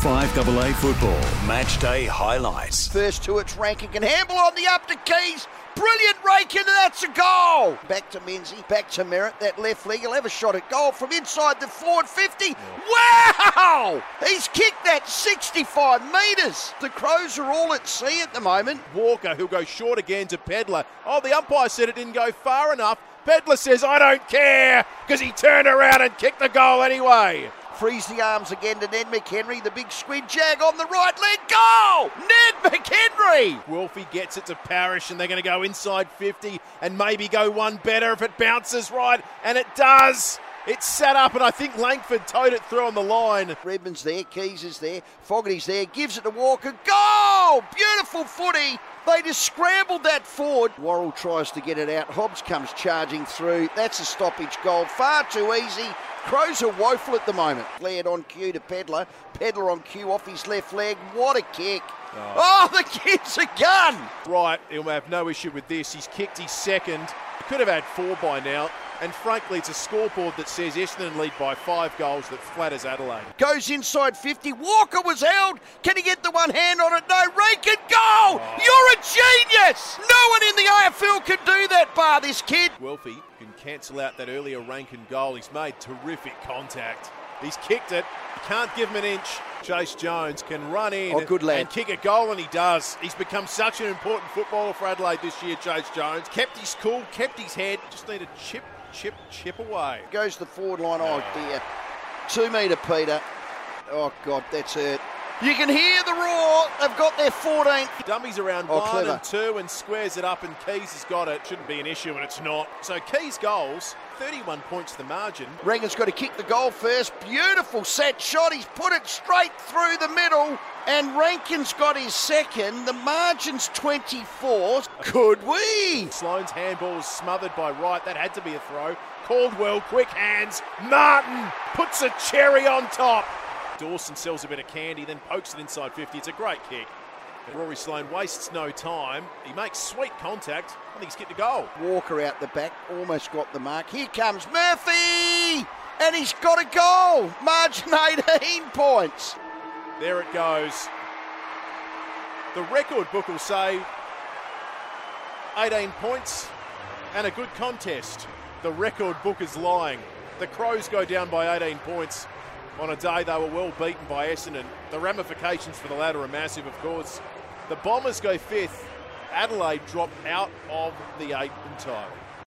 5AA football match day highlights. First to its Rankine and handle on the up to Keays. Brilliant rake and that's a goal. Back to Menzies, back to Merrett. That left leg, he'll have a shot at goal from inside the forward 50. Wow! He's kicked that 65 metres. The Crows are all at sea at the moment. Walker, who'll go short again to Pedlar. Oh, the umpire said it didn't go far enough. Pedlar says, I don't care, because he turned around and kicked the goal anyway. Frees the arms again to Ned McHenry. The big squid jag on the right leg. Goal! Ned McHenry! Guelfi gets it to Parish, and they're going to go inside 50 and maybe go one better if it bounces right, and it does. It's set up, and I think Langford towed it through on the line. Redman's there, Keays is there, Fogarty's there, gives it to Walker. Goal! Beautiful footy. They just scrambled that forward. Worrell tries to get it out. Hobbs comes charging through. That's a stoppage goal. Far too easy. Crows are woeful at the moment. Flared on cue to Pedlar. Pedlar on cue off his left leg. What a kick. Oh, oh the kid's a gun. Right, he'll have no issue with this. He's kicked his second. He could have had four by now. And frankly, it's a scoreboard that says Essendon lead by five goals that flatters Adelaide. Goes inside 50. Walker was held. Can he get the one hand on it? No. Rankine, goal! Oh. You're a genius! No one in the AFL can do that bar this kid. Guelfi can cancel out that earlier Rankine goal. He's made terrific contact. He's kicked it. Can't give him an inch. Chayce Jones can run in Oh, good lad. and kick a goal, and he does. He's become such an important footballer for Adelaide this year, Chayce Jones. Kept his cool, kept his head. Just need a chip, chip, chip away. Goes the forward line. Oh, dear. Two metre Peter. Oh, God, that's hurt. You can hear the roar. They've got their 14th. Dummies around Oh, one clever. and two and squares it up, and Keays has got it. Shouldn't be an issue, and it's not. So Keays goals, 31 points to the margin. Regan's got to kick the goal first. Beautiful set shot. He's put it straight through the middle. And Rankine's got his second. The margin's 24. Could we? Sloane's handball is smothered by Wright. That had to be a throw. Caldwell, quick hands. Martin puts a cherry on top. Dawson sells a bit of candy, then pokes it inside 50. It's a great kick. And Rory Sloane wastes no time. He makes sweet contact. I think he's getting a goal. Walker out the back, almost got the mark. Here comes Murphy, and he's got a goal. Margin 18 points. There it goes. The record book will say 18 points and a good contest. The record book is lying. The Crows go down by 18 points on a day they were well beaten by Essendon. The ramifications for the latter are massive, of course. The Bombers go fifth. Adelaide drop out of the eight tie.